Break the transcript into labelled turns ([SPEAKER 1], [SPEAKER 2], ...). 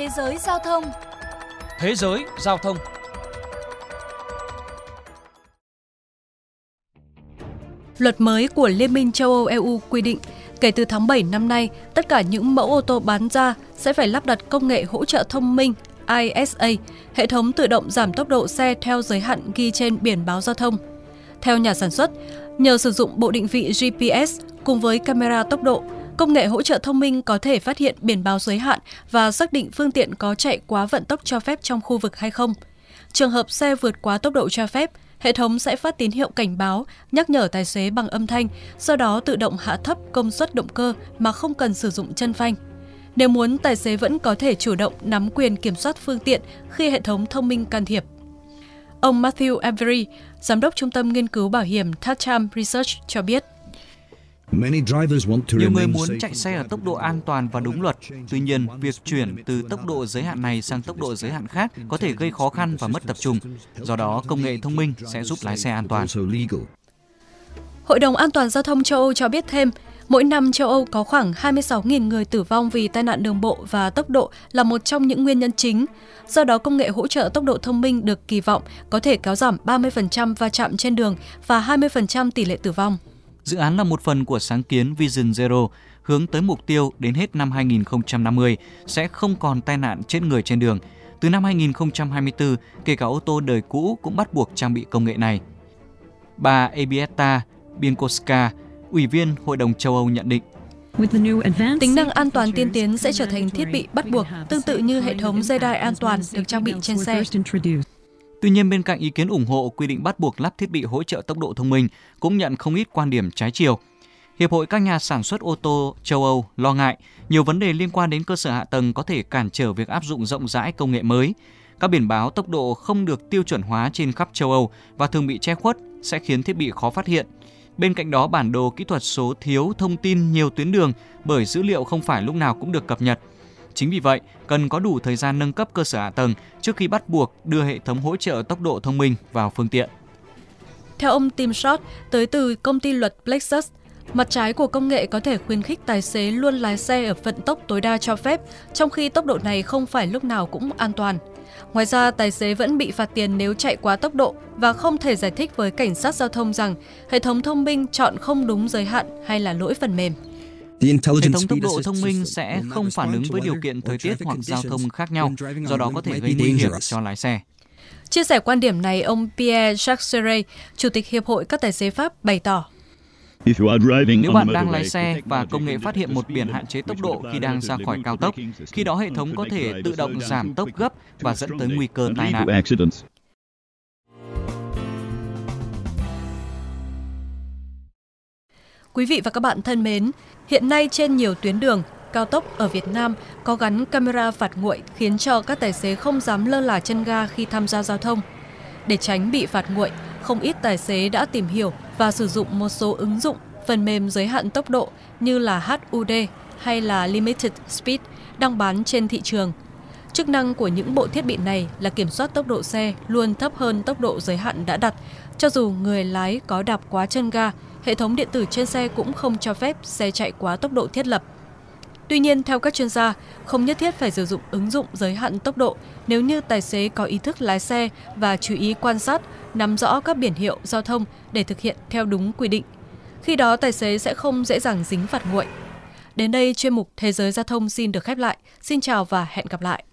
[SPEAKER 1] Thế giới giao thông
[SPEAKER 2] Thế giới giao thông
[SPEAKER 3] Luật mới của Liên minh châu Âu EU quy định, kể từ tháng 7 năm nay, tất cả những mẫu ô tô bán ra sẽ phải lắp đặt công nghệ hỗ trợ thông minh ISA, hệ thống tự động giảm tốc độ xe theo giới hạn ghi trên biển báo giao thông. Theo nhà sản xuất, nhờ sử dụng bộ định vị GPS cùng với camera tốc độ, công nghệ hỗ trợ thông minh có thể phát hiện biển báo giới hạn và xác định phương tiện có chạy quá vận tốc cho phép trong khu vực hay không. Trường hợp xe vượt quá tốc độ cho phép, hệ thống sẽ phát tín hiệu cảnh báo, nhắc nhở tài xế bằng âm thanh, sau đó tự động hạ thấp công suất động cơ mà không cần sử dụng chân phanh. Nếu muốn, tài xế vẫn có thể chủ động nắm quyền kiểm soát phương tiện khi hệ thống thông minh can thiệp. Ông Matthew Avery, giám đốc trung tâm nghiên cứu bảo hiểm Tatham Research cho biết.
[SPEAKER 4] Nhiều người muốn chạy xe ở tốc độ an toàn và đúng luật. Tuy nhiên, việc chuyển từ tốc độ giới hạn này sang tốc độ giới hạn khác có thể gây khó khăn và mất tập trung. Do đó, công nghệ thông minh sẽ giúp lái xe an toàn.
[SPEAKER 3] Hội đồng An toàn Giao thông châu Âu cho biết thêm, mỗi năm châu Âu có khoảng 26.000 người tử vong vì tai nạn đường bộ và tốc độ là một trong những nguyên nhân chính. Do đó, công nghệ hỗ trợ tốc độ thông minh được kỳ vọng có thể kéo giảm 30% va chạm trên đường và 20% tỷ lệ tử vong.
[SPEAKER 4] Dự án là một phần của sáng kiến Vision Zero, hướng tới mục tiêu đến hết năm 2050 sẽ không còn tai nạn chết người trên đường. Từ năm 2024, kể cả ô tô đời cũ cũng bắt buộc trang bị công nghệ này. Bà Ebieta Binkowska, Ủy viên Hội đồng châu Âu nhận định.
[SPEAKER 3] Tính năng an toàn tiên tiến sẽ trở thành thiết bị bắt buộc, tương tự như hệ thống dây đai an toàn được trang bị trên xe.
[SPEAKER 4] Tuy nhiên, bên cạnh ý kiến ủng hộ quy định bắt buộc lắp thiết bị hỗ trợ tốc độ thông minh cũng nhận không ít quan điểm trái chiều. Hiệp hội các nhà sản xuất ô tô châu Âu lo ngại nhiều vấn đề liên quan đến cơ sở hạ tầng có thể cản trở việc áp dụng rộng rãi công nghệ mới. Các biển báo tốc độ không được tiêu chuẩn hóa trên khắp châu Âu và thường bị che khuất sẽ khiến thiết bị khó phát hiện. Bên cạnh đó, bản đồ kỹ thuật số thiếu thông tin nhiều tuyến đường bởi dữ liệu không phải lúc nào cũng được cập nhật. Chính vì vậy, cần có đủ thời gian nâng cấp cơ sở hạ tầng trước khi bắt buộc đưa hệ thống hỗ trợ tốc độ thông minh vào phương tiện.
[SPEAKER 3] Theo ông Tim Short, tới từ công ty luật Plexus, mặt trái của công nghệ có thể khuyến khích tài xế luôn lái xe ở vận tốc tối đa cho phép, trong khi tốc độ này không phải lúc nào cũng an toàn. Ngoài ra, tài xế vẫn bị phạt tiền nếu chạy quá tốc độ và không thể giải thích với cảnh sát giao thông rằng hệ thống thông minh chọn không đúng giới hạn hay là lỗi phần mềm.
[SPEAKER 4] Hệ thống tốc độ thông minh sẽ không phản ứng với điều kiện thời tiết hoặc giao thông khác nhau, do đó có thể gây nguy hiểm cho lái xe.
[SPEAKER 3] Chia sẻ quan điểm này, ông Pierre Jacques Chủ tịch Hiệp hội các tài xế Pháp bày tỏ.
[SPEAKER 4] Nếu bạn đang lái xe và công nghệ phát hiện một biển hạn chế tốc độ khi đang ra khỏi cao tốc, khi đó hệ thống có thể tự động giảm tốc gấp và dẫn tới nguy cơ tai nạn.
[SPEAKER 3] Quý vị và các bạn thân mến, hiện nay trên nhiều tuyến đường, cao tốc ở Việt Nam có gắn camera phạt nguội khiến cho các tài xế không dám lơ là chân ga khi tham gia giao thông. Để tránh bị phạt nguội, không ít tài xế đã tìm hiểu và sử dụng một số ứng dụng phần mềm giới hạn tốc độ như là HUD hay là Limited Speed đang bán trên thị trường. Chức năng của những bộ thiết bị này là kiểm soát tốc độ xe luôn thấp hơn tốc độ giới hạn đã đặt, cho dù người lái có đạp quá chân ga hệ thống điện tử trên xe cũng không cho phép xe chạy quá tốc độ thiết lập. Tuy nhiên, theo các chuyên gia, không nhất thiết phải sử dụng ứng dụng giới hạn tốc độ nếu như tài xế có ý thức lái xe và chú ý quan sát, nắm rõ các biển hiệu giao thông để thực hiện theo đúng quy định. Khi đó, tài xế sẽ không dễ dàng dính phạt nguội. Đến đây, chuyên mục Thế giới giao thông xin được khép lại. Xin chào và hẹn gặp lại.